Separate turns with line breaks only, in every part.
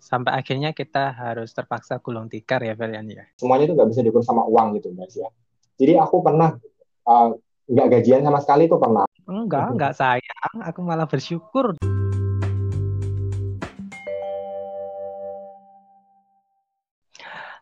sampai akhirnya kita harus terpaksa gulung tikar ya Velian ya.
Semuanya itu nggak bisa diukur sama uang gitu guys ya. Jadi aku pernah uh, nggak gajian sama sekali itu pernah.
Enggak, enggak sayang. Aku malah bersyukur.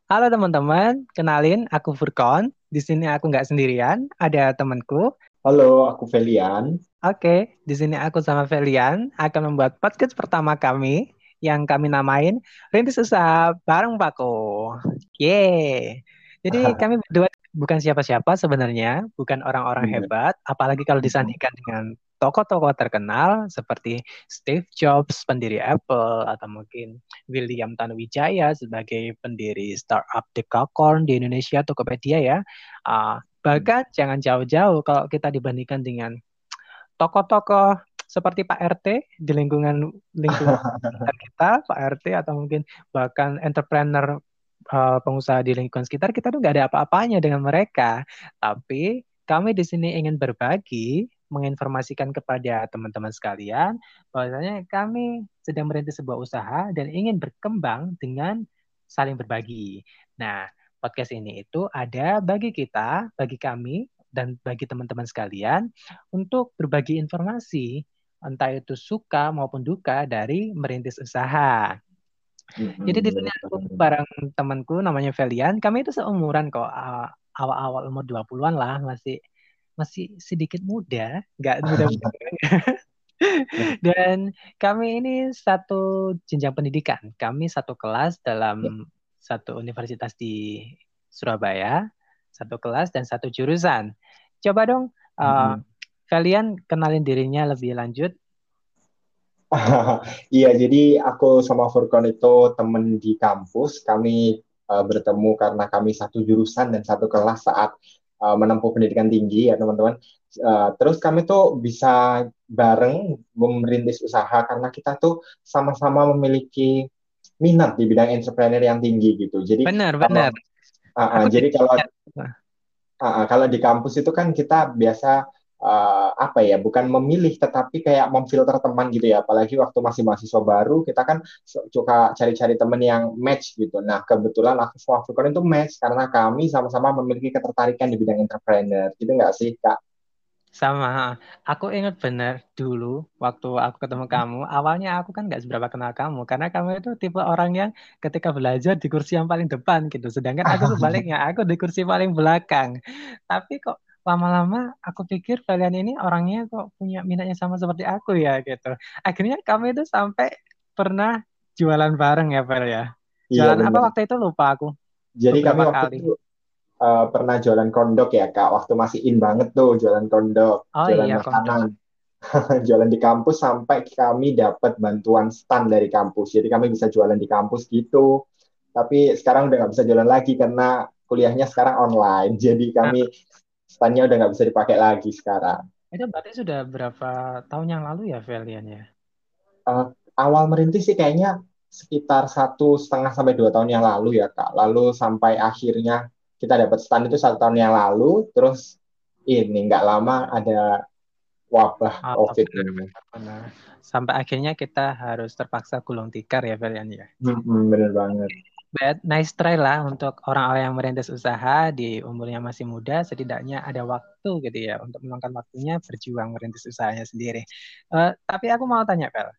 Halo teman-teman, kenalin aku Furkon. Di sini aku nggak sendirian, ada temanku.
Halo, aku Felian.
Oke, di sini aku sama Felian akan membuat podcast pertama kami yang kami namain Rintis Usaha Bareng Pako. Yeay. Jadi kami berdua bukan siapa-siapa sebenarnya, bukan orang-orang hmm. hebat, apalagi kalau disandingkan dengan tokoh-tokoh terkenal seperti Steve Jobs, pendiri Apple, atau mungkin William Tanuwijaya sebagai pendiri startup Decacorn di Indonesia, Tokopedia ya. Uh, bahkan hmm. jangan jauh-jauh kalau kita dibandingkan dengan tokoh-tokoh seperti Pak RT di lingkungan lingkungan kita, Pak RT atau mungkin bahkan entrepreneur uh, pengusaha di lingkungan sekitar kita tuh nggak ada apa-apanya dengan mereka. Tapi kami di sini ingin berbagi, menginformasikan kepada teman-teman sekalian bahwasanya kami sedang merintis sebuah usaha dan ingin berkembang dengan saling berbagi. Nah, podcast ini itu ada bagi kita, bagi kami dan bagi teman-teman sekalian untuk berbagi informasi entah itu suka maupun duka dari merintis usaha. hmm Jadi di sini aku bareng temanku namanya Felian. Kami itu seumuran kok awal-awal umur 20-an lah, masih masih sedikit muda, nggak muda Dan kami ini satu jenjang pendidikan. Kami satu kelas dalam ya. satu universitas di Surabaya, satu kelas dan satu jurusan. Coba dong uh, kalian kenalin dirinya lebih lanjut?
Iya, jadi aku sama Furkon itu temen di kampus. Kami uh, bertemu karena kami satu jurusan dan satu kelas saat uh, menempuh pendidikan tinggi ya teman-teman. Uh, terus kami tuh bisa bareng merintis usaha karena kita tuh sama-sama memiliki minat di bidang entrepreneur yang tinggi gitu. Jadi
benar, benar.
Uh, uh, jadi kalau uh, uh, kalau di kampus itu kan kita biasa uh, apa ya bukan memilih tetapi kayak memfilter teman gitu ya. Apalagi waktu masih mahasiswa baru kita kan suka cari-cari teman yang match gitu. Nah kebetulan aku sama Afrikan itu match karena kami sama-sama memiliki ketertarikan di bidang entrepreneur. Gitu nggak sih kak?
Sama aku ingat benar dulu waktu aku ketemu hmm. kamu awalnya aku kan nggak seberapa kenal kamu karena kamu itu tipe orang yang ketika belajar di kursi yang paling depan gitu. Sedangkan aku sebaliknya aku di kursi paling belakang. Tapi kok lama-lama aku pikir kalian ini orangnya kok punya minatnya sama seperti aku ya gitu. Akhirnya kami itu sampai pernah jualan bareng ya Fel ya. Iya, jualan iya, apa waktu itu lupa aku.
Jadi kami waktu kali. itu uh, pernah jualan kondok ya kak. Waktu masih in banget tuh jualan kondok, oh, jualan iya, makanan. jualan di kampus sampai kami dapat bantuan stand dari kampus. Jadi kami bisa jualan di kampus gitu. Tapi sekarang udah nggak bisa jualan lagi karena kuliahnya sekarang online. Jadi kami nah standnya udah nggak bisa dipakai lagi sekarang.
Itu berarti sudah berapa tahun yang lalu ya Velian ya?
Uh, awal merintis sih kayaknya sekitar satu setengah sampai dua tahun yang lalu ya kak. Lalu sampai akhirnya kita dapat stand itu satu tahun yang lalu, terus ini nggak lama ada wabah oh, COVID. Benar,
benar. Sampai akhirnya kita harus terpaksa gulung tikar ya Velian ya?
Hmm, bener banget
bad nice try lah untuk orang-orang yang merintis usaha di umurnya masih muda setidaknya ada waktu gitu ya untuk meluangkan waktunya berjuang merintis usahanya sendiri. Uh, tapi aku mau tanya Pel,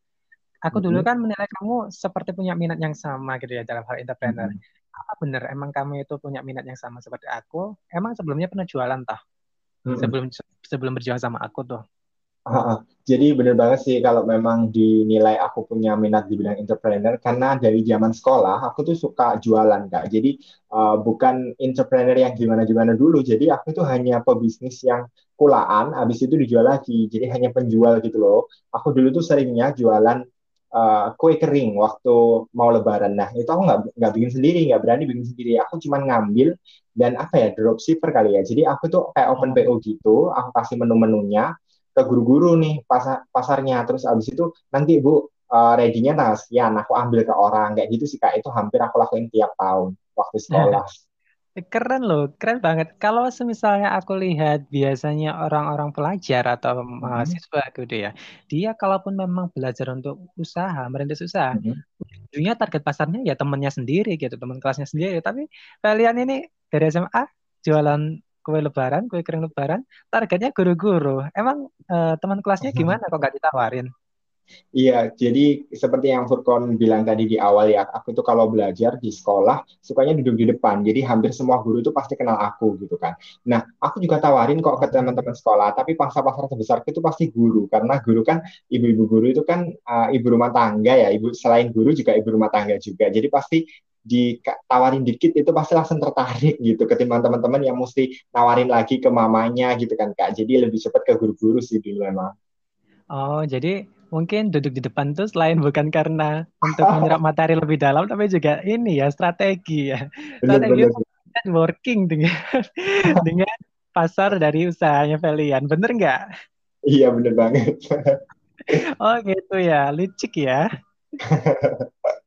aku dulu kan menilai kamu seperti punya minat yang sama gitu ya dalam hal entrepreneur. Mm-hmm. Apa bener emang kamu itu punya minat yang sama seperti aku? Emang sebelumnya pernah jualan toh? Mm-hmm. Sebelum sebelum berjuang sama aku tuh.
Jadi bener banget sih kalau memang dinilai aku punya minat di bidang entrepreneur karena dari zaman sekolah aku tuh suka jualan kak. Jadi uh, bukan entrepreneur yang gimana-gimana dulu. Jadi aku tuh hanya pebisnis yang kulaan, habis itu dijual lagi. Jadi hanya penjual gitu loh. Aku dulu tuh seringnya jualan uh, kue kering waktu mau lebaran. Nah itu aku nggak nggak bikin sendiri, nggak berani bikin sendiri. Aku cuma ngambil dan apa ya dropshipper kali ya. Jadi aku tuh kayak open PO gitu. Aku kasih menu-menunya ke guru-guru nih pasar pasarnya. Terus abis itu nanti bu uh, ready-nya tanggal sekian aku ambil ke orang. Kayak gitu sih kak. Itu hampir aku lakuin tiap tahun waktu sekolah.
keren loh keren banget. Kalau misalnya aku lihat biasanya orang-orang pelajar atau mm-hmm. mahasiswa gitu ya dia kalaupun memang belajar untuk usaha merintis usaha ujungnya target pasarnya ya temennya sendiri gitu, teman kelasnya sendiri. Tapi kalian ini dari SMA jualan kue lebaran, kue kering lebaran, targetnya guru-guru. Emang uh, teman kelasnya gimana kok gak ditawarin?
Iya, jadi seperti yang Furkon bilang tadi di awal ya, aku tuh kalau belajar di sekolah sukanya duduk di depan. Jadi hampir semua guru itu pasti kenal aku gitu kan. Nah, aku juga tawarin kok ke teman-teman sekolah, tapi pangsa pasar terbesar itu pasti guru karena guru kan ibu-ibu guru itu kan uh, ibu rumah tangga ya, ibu selain guru juga ibu rumah tangga juga. Jadi pasti ditawarin dikit itu pasti langsung tertarik gitu ketimbang teman-teman yang mesti nawarin lagi ke mamanya gitu kan Kak. Jadi lebih cepat ke guru-guru sih dulu emang.
Oh, jadi mungkin duduk di depan tuh selain bukan karena untuk menyerap materi lebih dalam, tapi juga ini ya strategi ya. Strategi bener, working dengan dengan pasar dari usahanya Velian, bener nggak?
Iya bener banget.
oh gitu ya, licik ya.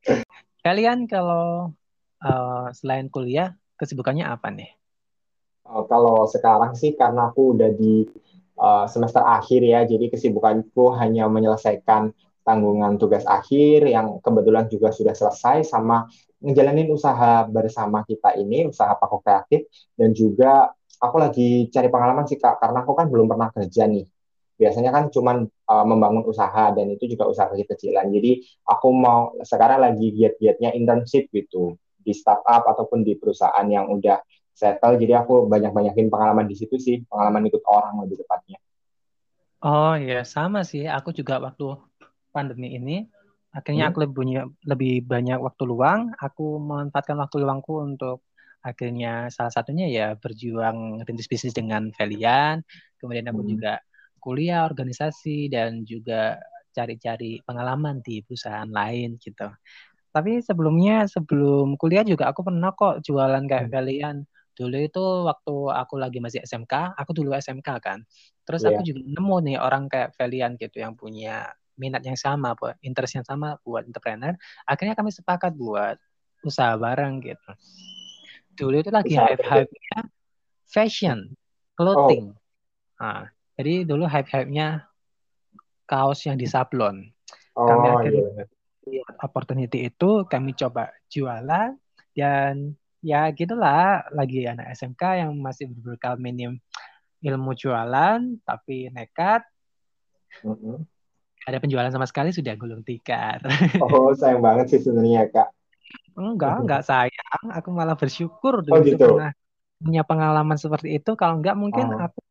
Kalian kalau uh, selain kuliah kesibukannya apa nih?
Uh, kalau sekarang sih karena aku udah di uh, semester akhir ya. Jadi kesibukanku hanya menyelesaikan tanggungan tugas akhir yang kebetulan juga sudah selesai sama ngejalanin usaha bersama kita ini, usaha Paku Kreatif dan juga aku lagi cari pengalaman sih Kak karena aku kan belum pernah kerja nih. Biasanya kan cuman uh, membangun usaha dan itu juga usaha kecil-kecilan. Jadi aku mau sekarang lagi giat-giatnya internship gitu di startup ataupun di perusahaan yang udah settle jadi aku banyak-banyakin pengalaman di situ sih pengalaman ikut orang lebih tepatnya
oh ya sama sih aku juga waktu pandemi ini akhirnya hmm. aku lebih punya lebih banyak waktu luang aku memanfaatkan waktu luangku untuk akhirnya salah satunya ya berjuang rintis bisnis dengan Velian kemudian aku hmm. juga kuliah organisasi dan juga cari-cari pengalaman di perusahaan lain gitu tapi sebelumnya sebelum kuliah juga aku pernah kok jualan kayak hmm. kalian dulu itu waktu aku lagi masih SMK, aku dulu SMK kan. Terus yeah. aku iya. juga nemu nih orang kayak Valian gitu yang punya minat yang sama, buat interest yang sama buat entrepreneur. Akhirnya kami sepakat buat usaha bareng gitu. Dulu itu lagi hype-hype-nya fashion, clothing. Oh. Nah, jadi dulu hype-hype-nya kaos yang di sablon. Oh, kami akhirnya iya. opportunity itu kami coba jualan dan ya gitulah lagi anak SMK yang masih berbekal minim ilmu jualan tapi nekat mm-hmm. ada penjualan sama sekali sudah gulung tikar
oh sayang banget sih sebenarnya kak
enggak enggak sayang aku malah bersyukur dulu oh, gitu. pernah punya pengalaman seperti itu kalau enggak mungkin oh. aku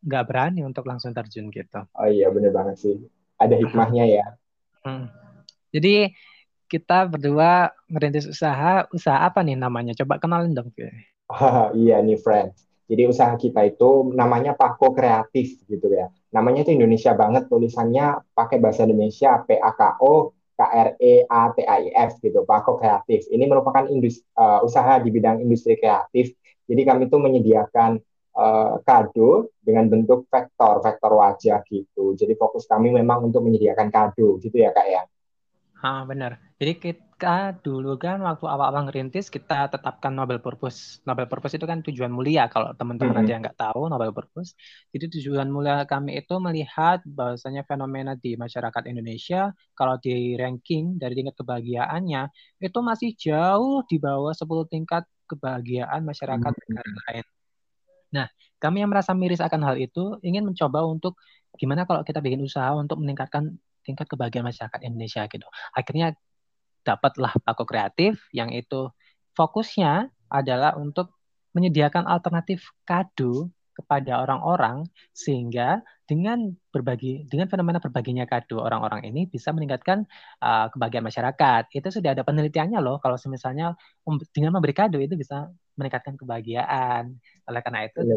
nggak berani untuk langsung terjun gitu
oh iya bener banget sih ada hikmahnya ya hmm.
jadi kita berdua merintis usaha. Usaha apa nih namanya? Coba kenalin dong.
Oh, iya nih friend. Jadi usaha kita itu namanya Pako Kreatif gitu ya. Namanya itu Indonesia banget tulisannya pakai bahasa Indonesia P A K O K R E A T A I F gitu. Pako Kreatif. Ini merupakan industri, uh, usaha di bidang industri kreatif. Jadi kami itu menyediakan uh, kado dengan bentuk vektor, vektor wajah gitu. Jadi fokus kami memang untuk menyediakan kado gitu ya kak ya.
Ah, benar. Jadi kita dulu kan waktu awal-awal ngerintis kita tetapkan Nobel Purpose. Nobel Purpose itu kan tujuan mulia kalau teman-teman mm -hmm. ada yang nggak tahu Nobel Purpose. Jadi tujuan mulia kami itu melihat bahwasanya fenomena di masyarakat Indonesia kalau di ranking dari tingkat kebahagiaannya itu masih jauh di bawah 10 tingkat kebahagiaan masyarakat mm -hmm. negara lain. Nah, kami yang merasa miris akan hal itu ingin mencoba untuk gimana kalau kita bikin usaha untuk meningkatkan tingkat kebahagiaan masyarakat Indonesia gitu. Akhirnya dapatlah Pako Kreatif yang itu fokusnya adalah untuk menyediakan alternatif kado kepada orang-orang sehingga dengan berbagi dengan fenomena berbaginya kado orang-orang ini bisa meningkatkan uh, kebahagiaan masyarakat. Itu sudah ada penelitiannya loh kalau misalnya dengan memberi kado itu bisa meningkatkan kebahagiaan. Oleh karena itu ya.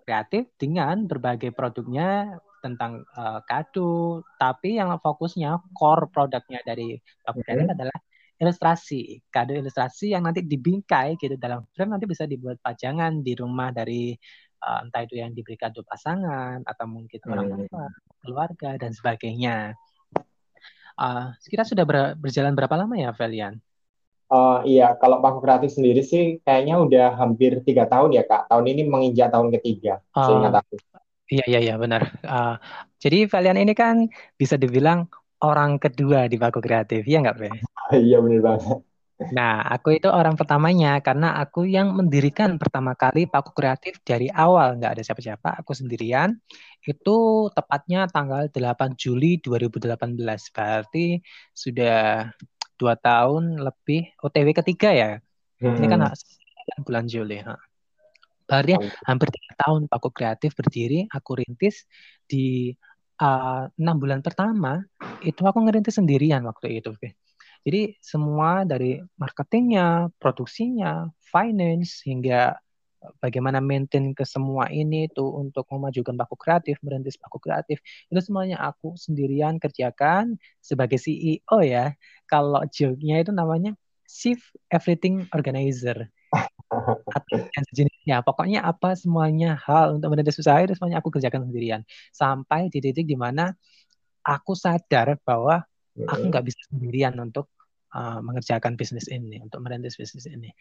kreatif dengan berbagai produknya tentang uh, kado, tapi yang fokusnya core produknya dari Pak okay. adalah ilustrasi, kado ilustrasi yang nanti dibingkai gitu dalam frame nanti bisa dibuat pajangan di rumah dari uh, entah itu yang diberi kado pasangan atau mungkin hmm. orang tua, keluarga dan sebagainya. Uh, kita sudah ber berjalan berapa lama ya, Velian?
Uh, iya, kalau Paku Kreatif sendiri sih kayaknya udah hampir tiga tahun ya kak. Tahun ini menginjak tahun ketiga, uh, seingat aku.
Iya iya iya benar. Uh, jadi kalian ini kan bisa dibilang orang kedua di Paku Kreatif, ya nggak, Be?
Iya bener banget.
Nah, aku itu orang pertamanya karena aku yang mendirikan pertama kali Paku Kreatif dari awal, nggak ada siapa-siapa, aku sendirian. Itu tepatnya tanggal 8 Juli 2018, berarti sudah dua tahun lebih OTW ketiga ya. Hmm. Ini kan hmm. bulan Juli. Ha. Berarti hampir tiga tahun Paku Kreatif berdiri, aku rintis di uh, enam bulan pertama itu aku ngerintis sendirian waktu itu. Jadi semua dari marketingnya, produksinya, finance hingga bagaimana maintain ke semua ini itu untuk memajukan baku kreatif, merintis baku kreatif itu semuanya aku sendirian kerjakan sebagai CEO ya. Kalau joke-nya itu namanya Chief Everything Organizer atau sejenisnya. Pokoknya apa semuanya hal untuk merintis usaha itu semuanya aku kerjakan sendirian sampai di titik di mana aku sadar bahwa aku nggak bisa sendirian untuk uh, mengerjakan bisnis ini, untuk merintis bisnis ini.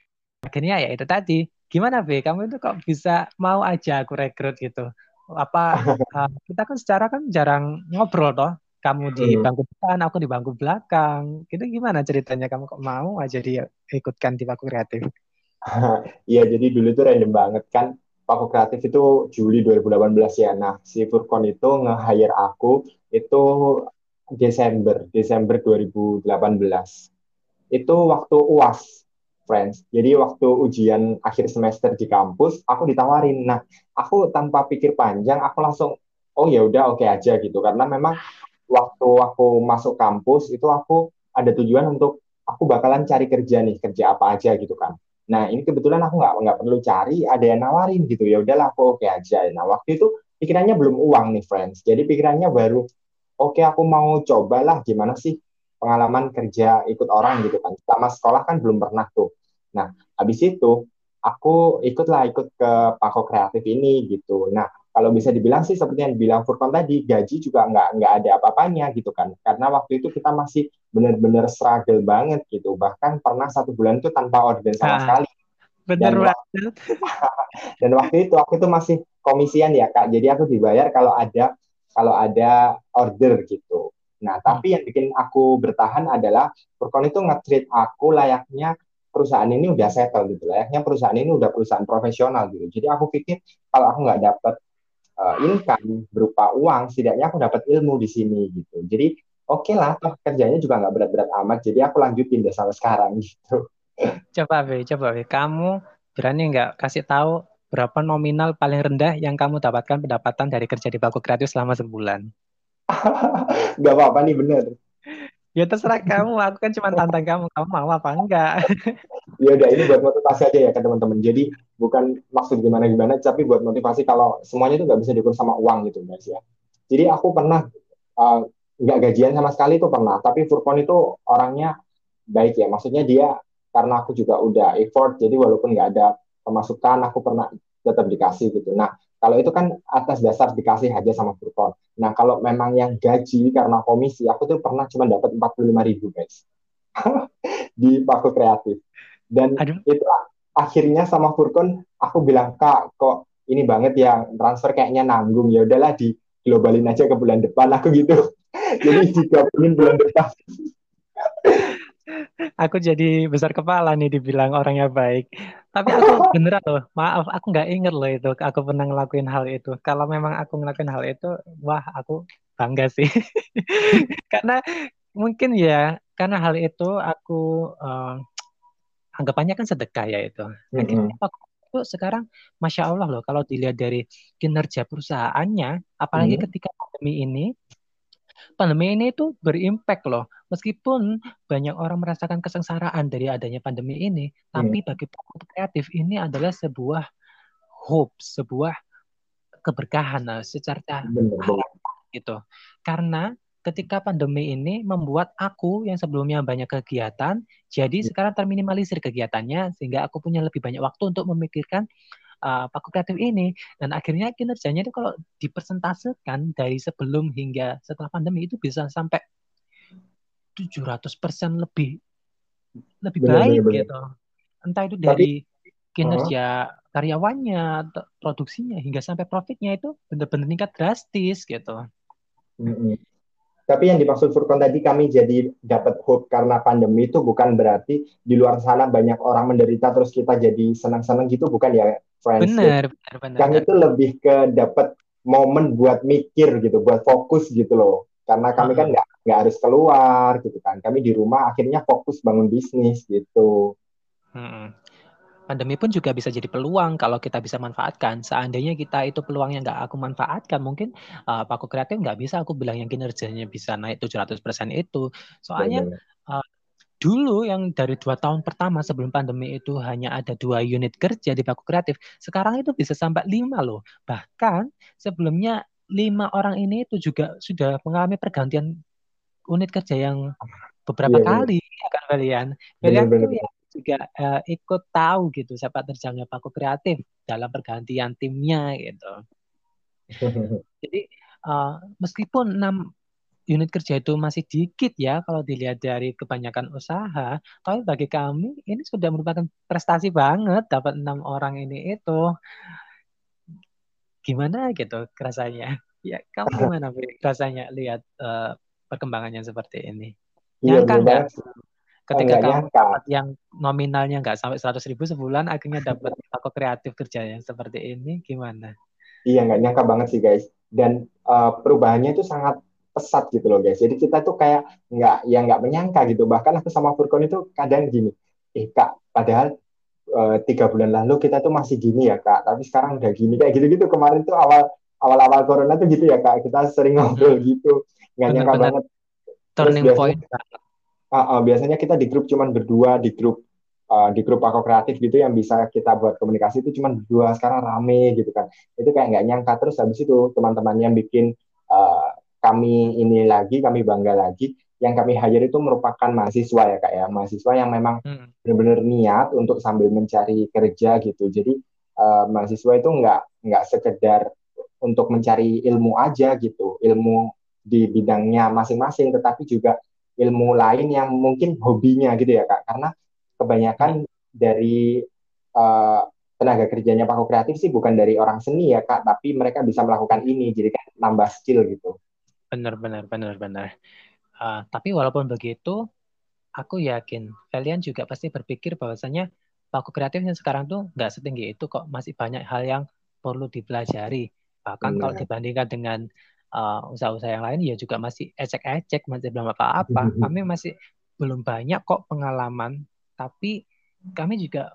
Akhirnya ya itu tadi, gimana B? Kamu itu kok bisa mau aja aku rekrut gitu? Apa uh, kita kan secara kan jarang ngobrol toh? Kamu di hmm. bangku depan, aku di bangku belakang. Itu gimana ceritanya? Kamu kok mau aja dia ikutkan di Paku Kreatif?
Iya, jadi dulu itu random banget kan. Paku Kreatif itu Juli 2018 ya. Nah, si Furkon itu nge-hire aku itu Desember, Desember 2018. Itu waktu UAS, friends. Jadi waktu ujian akhir semester di kampus, aku ditawarin. Nah, aku tanpa pikir panjang, aku langsung, oh ya udah oke okay aja gitu. Karena memang waktu aku masuk kampus itu aku ada tujuan untuk aku bakalan cari kerja nih, kerja apa aja gitu kan. Nah ini kebetulan aku nggak nggak perlu cari, ada yang nawarin gitu ya udahlah aku oke okay aja. Nah waktu itu pikirannya belum uang nih friends, jadi pikirannya baru oke okay, aku mau cobalah gimana sih pengalaman kerja ikut orang gitu kan. Sama sekolah kan belum pernah tuh. Nah, habis itu aku ikutlah ikut ke Pako Kreatif ini gitu. Nah, kalau bisa dibilang sih seperti yang dibilang Furkon tadi, gaji juga nggak nggak ada apa-apanya gitu kan. Karena waktu itu kita masih benar-benar struggle banget gitu. Bahkan pernah satu bulan itu tanpa order sama ah, sekali.
Bener dan banget.
dan waktu itu aku itu masih komisian ya kak. Jadi aku dibayar kalau ada kalau ada order gitu. Nah, tapi yang bikin aku bertahan adalah Furkon itu nge-treat aku layaknya perusahaan ini udah settle gitu layaknya perusahaan ini udah perusahaan profesional gitu. Jadi aku pikir kalau aku nggak dapat uh, income berupa uang, setidaknya aku dapat ilmu di sini gitu. Jadi oke okay lah, toh kerjanya juga nggak berat-berat amat. Jadi aku lanjutin deh sampai sekarang gitu.
Coba Be, coba Be, kamu berani nggak kasih tahu berapa nominal paling rendah yang kamu dapatkan pendapatan dari kerja di Baku Kreatif selama sebulan?
Gak apa-apa nih bener.
Ya terserah kamu, aku kan cuma tantang kamu, kamu mau apa enggak?
ya udah ini buat motivasi aja ya ke teman-teman. Jadi bukan maksud gimana-gimana, tapi buat motivasi kalau semuanya itu nggak bisa diukur sama uang gitu guys ya. Jadi aku pernah uh, nggak gajian sama sekali itu pernah, tapi Furkon itu orangnya baik ya. Maksudnya dia karena aku juga udah effort, jadi walaupun nggak ada pemasukan, aku pernah tetap dikasih gitu. Nah kalau itu kan atas dasar dikasih aja sama Furkon. Nah, kalau memang yang gaji karena komisi, aku tuh pernah cuma dapat 45 ribu, guys. di Paku Kreatif. Dan Aduh. itu akhirnya sama Furkon, aku bilang, Kak, kok ini banget ya, transfer kayaknya nanggung. Ya udahlah, di globalin aja ke bulan depan, aku gitu. Jadi digabungin bulan depan
aku jadi besar kepala nih dibilang orangnya baik. Tapi aku beneran loh, maaf aku nggak inget loh itu aku pernah ngelakuin hal itu. Kalau memang aku ngelakuin hal itu, wah aku bangga sih. karena mungkin ya, karena hal itu aku uh, anggapannya kan sedekah ya itu. Akhirnya mm -hmm. aku itu sekarang masya Allah loh kalau dilihat dari kinerja perusahaannya, apalagi mm -hmm. ketika pandemi ini pandemi ini itu berimpact loh. Meskipun banyak orang merasakan kesengsaraan dari adanya pandemi ini, tapi bagi pelaku kreatif ini adalah sebuah hope, sebuah keberkahan nah, secara gitu. Karena ketika pandemi ini membuat aku yang sebelumnya banyak kegiatan, jadi hmm. sekarang terminimalisir kegiatannya sehingga aku punya lebih banyak waktu untuk memikirkan uh, Paku Kreatif ini. Dan akhirnya kinerjanya itu kalau dipersentasekan dari sebelum hingga setelah pandemi itu bisa sampai 700% lebih lebih benar, baik benar, gitu. Entah itu dari Tapi, kinerja uh, karyawannya, produksinya hingga sampai profitnya itu benar-benar meningkat drastis gitu.
Tapi yang dimaksud Furkon tadi kami jadi dapat hope karena pandemi itu bukan berarti di luar sana banyak orang menderita terus kita jadi senang-senang gitu bukan ya
friends. Benar, benar, benar.
Kami itu lebih ke dapat momen buat mikir gitu, buat fokus gitu loh. Karena kami kan nggak nggak harus keluar gitu kan. Kami di rumah akhirnya fokus bangun bisnis gitu.
Hmm pandemi pun juga bisa jadi peluang kalau kita bisa manfaatkan. Seandainya kita itu peluang yang nggak aku manfaatkan, mungkin uh, Paku Kreatif nggak bisa aku bilang yang kinerjanya bisa naik 700% itu. Soalnya uh, dulu yang dari dua tahun pertama sebelum pandemi itu hanya ada dua unit kerja di Paku Kreatif, sekarang itu bisa sampai lima loh. Bahkan sebelumnya lima orang ini itu juga sudah mengalami pergantian unit kerja yang beberapa yeah, iya. kali ya kan kalian. Kalian tuh ya juga uh, ikut tahu gitu sepak terjangnya Paku Kreatif dalam pergantian timnya gitu. Jadi uh, meskipun enam unit kerja itu masih dikit ya kalau dilihat dari kebanyakan usaha, tapi bagi kami ini sudah merupakan prestasi banget dapat enam orang ini itu. Gimana gitu rasanya? Ya kamu gimana rasanya lihat uh, perkembangannya seperti ini?
Iya, Nyangka nggak?
ketika kamu dapat yang nominalnya nggak sampai seratus ribu sebulan akhirnya dapat toko kreatif kerja yang seperti ini gimana?
Iya nggak nyangka banget sih guys dan uh, perubahannya itu sangat pesat gitu loh guys. Jadi kita tuh kayak nggak ya nggak menyangka gitu. Bahkan aku sama Furkon itu kadang gini, eh kak padahal uh, tiga bulan lalu kita tuh masih gini ya kak, tapi sekarang udah gini kayak gitu-gitu. Kemarin tuh awal awal-awal corona tuh gitu ya kak, kita sering ngobrol gitu, nggak nyangka banget.
Turning Terus point
uh, uh, biasanya kita di grup cuman berdua di grup uh, di grup aku kreatif gitu yang bisa kita buat komunikasi itu cuman berdua. Sekarang rame gitu kan. Itu kayak nggak nyangka. Terus habis itu teman-teman yang bikin uh, kami ini lagi kami bangga lagi yang kami hire itu merupakan mahasiswa ya kak ya. Mahasiswa yang memang hmm. benar-benar niat untuk sambil mencari kerja gitu. Jadi uh, mahasiswa itu nggak nggak sekedar untuk mencari ilmu aja gitu. Ilmu di bidangnya masing-masing tetapi juga ilmu lain yang mungkin hobinya gitu ya kak. Karena kebanyakan dari uh, tenaga kerjanya Paku Kreatif sih bukan dari orang seni ya kak tapi mereka bisa melakukan ini jadi kan nambah skill gitu
benar benar benar benar uh, tapi walaupun begitu aku yakin kalian juga pasti berpikir bahwasanya Paku Kreatif yang sekarang tuh nggak setinggi itu kok. Masih banyak hal yang perlu dipelajari. Bahkan kalau dibandingkan dengan uh, usaha-usaha yang lain ya juga masih ecek-ecek masih belum apa-apa. Kami masih belum banyak kok pengalaman. Tapi kami juga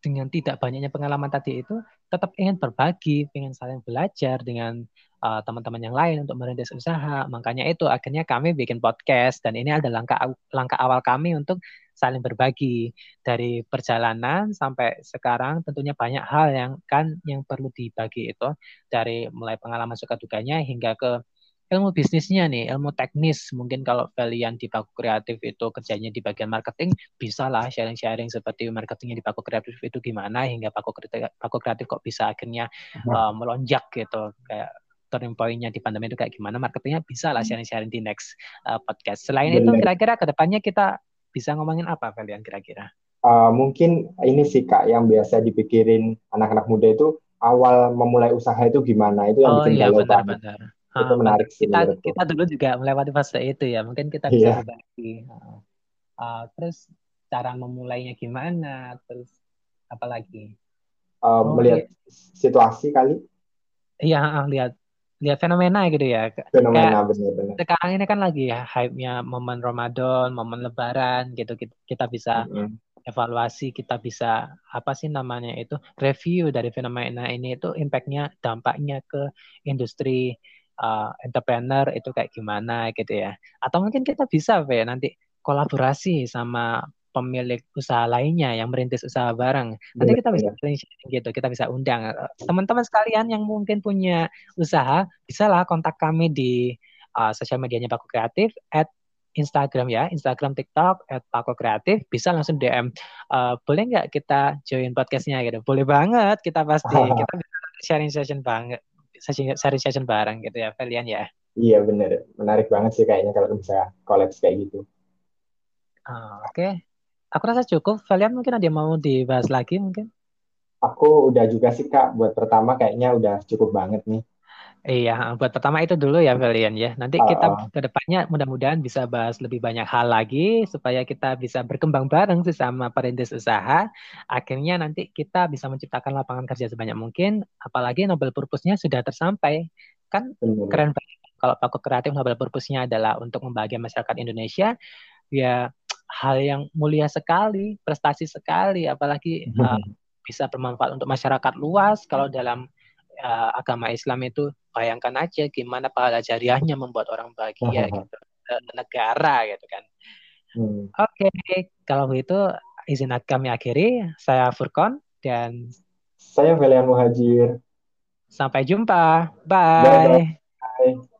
dengan tidak banyaknya pengalaman tadi itu tetap ingin berbagi, ingin saling belajar dengan uh, teman-teman yang lain untuk merintis usaha. Makanya itu akhirnya kami bikin podcast dan ini adalah langkah langkah awal kami untuk saling berbagi dari perjalanan sampai sekarang tentunya banyak hal yang kan yang perlu dibagi itu dari mulai pengalaman suka dukanya hingga ke ilmu bisnisnya nih, ilmu teknis. Mungkin kalau kalian di Paku Kreatif itu kerjanya di bagian marketing, bisa lah sharing-sharing seperti marketingnya di Paku Kreatif itu gimana hingga Paku Kreatif, Paku Kreatif kok bisa akhirnya uh, melonjak gitu. Kayak turning point-nya di pandemi itu kayak gimana, marketingnya bisa lah hmm. sharing-sharing di next uh, podcast. Selain Bener. itu, kira-kira ke depannya kita bisa ngomongin apa kalian kira-kira?
Uh, mungkin ini sih kak yang biasa dipikirin anak-anak muda itu awal memulai usaha itu gimana itu yang oh, bikin iya, benar, benar. itu menarik
sih kita kita dulu juga melewati fase itu ya mungkin kita bisa yeah. berbagi uh, terus cara memulainya gimana terus apa lagi
uh, oh, melihat iya. situasi kali
iya lihat lihat fenomena gitu ya.
Fenomena benar-benar.
Sekarang ini kan lagi ya hype-nya momen Ramadan, momen Lebaran gitu kita, kita bisa mm -hmm. evaluasi, kita bisa apa sih namanya itu review dari fenomena ini itu impact-nya, dampaknya ke industri uh, entrepreneur itu kayak gimana gitu ya. Atau mungkin kita bisa ya nanti kolaborasi sama pemilik usaha lainnya yang merintis usaha bareng. Nanti kita bisa gitu, kita bisa undang teman-teman sekalian yang mungkin punya usaha, bisa lah kontak kami di uh, sosial medianya Paku Kreatif at Instagram ya, Instagram, TikTok, at Paku Kreatif, bisa langsung DM. Uh, boleh nggak kita join podcastnya gitu? Boleh banget, kita pasti kita bisa sharing session banget, sharing session bareng gitu ya, kalian ya.
Iya bener, menarik banget sih kayaknya kalau bisa collab kayak gitu.
Uh, Oke, okay. Aku rasa cukup. Kalian mungkin ada yang mau dibahas lagi mungkin?
Aku udah juga sih Kak. Buat pertama kayaknya udah cukup banget nih.
Iya, buat pertama itu dulu ya Valian ya. Nanti kita
Uh,
ke depannya mudah-mudahan bisa bahas lebih banyak hal lagi supaya kita bisa berkembang bareng sesama perintis usaha. Akhirnya nanti kita bisa menciptakan lapangan kerja sebanyak mungkin. Apalagi Nobel Purpose-nya sudah tersampai. Kan
benar.
keren banget. Kalau Paku Kreatif Nobel Purpose-nya adalah untuk membahagiakan masyarakat Indonesia, ya hal yang mulia sekali, prestasi sekali, apalagi uh, bisa bermanfaat untuk masyarakat luas. Kalau dalam uh, agama Islam itu bayangkan aja gimana pahala jariahnya membuat orang bahagia gitu negara gitu kan. Hmm. Oke, okay. kalau begitu izin kami akhiri. Saya Furkon dan
saya Velian Muhajir.
Sampai jumpa. Bye. Bye.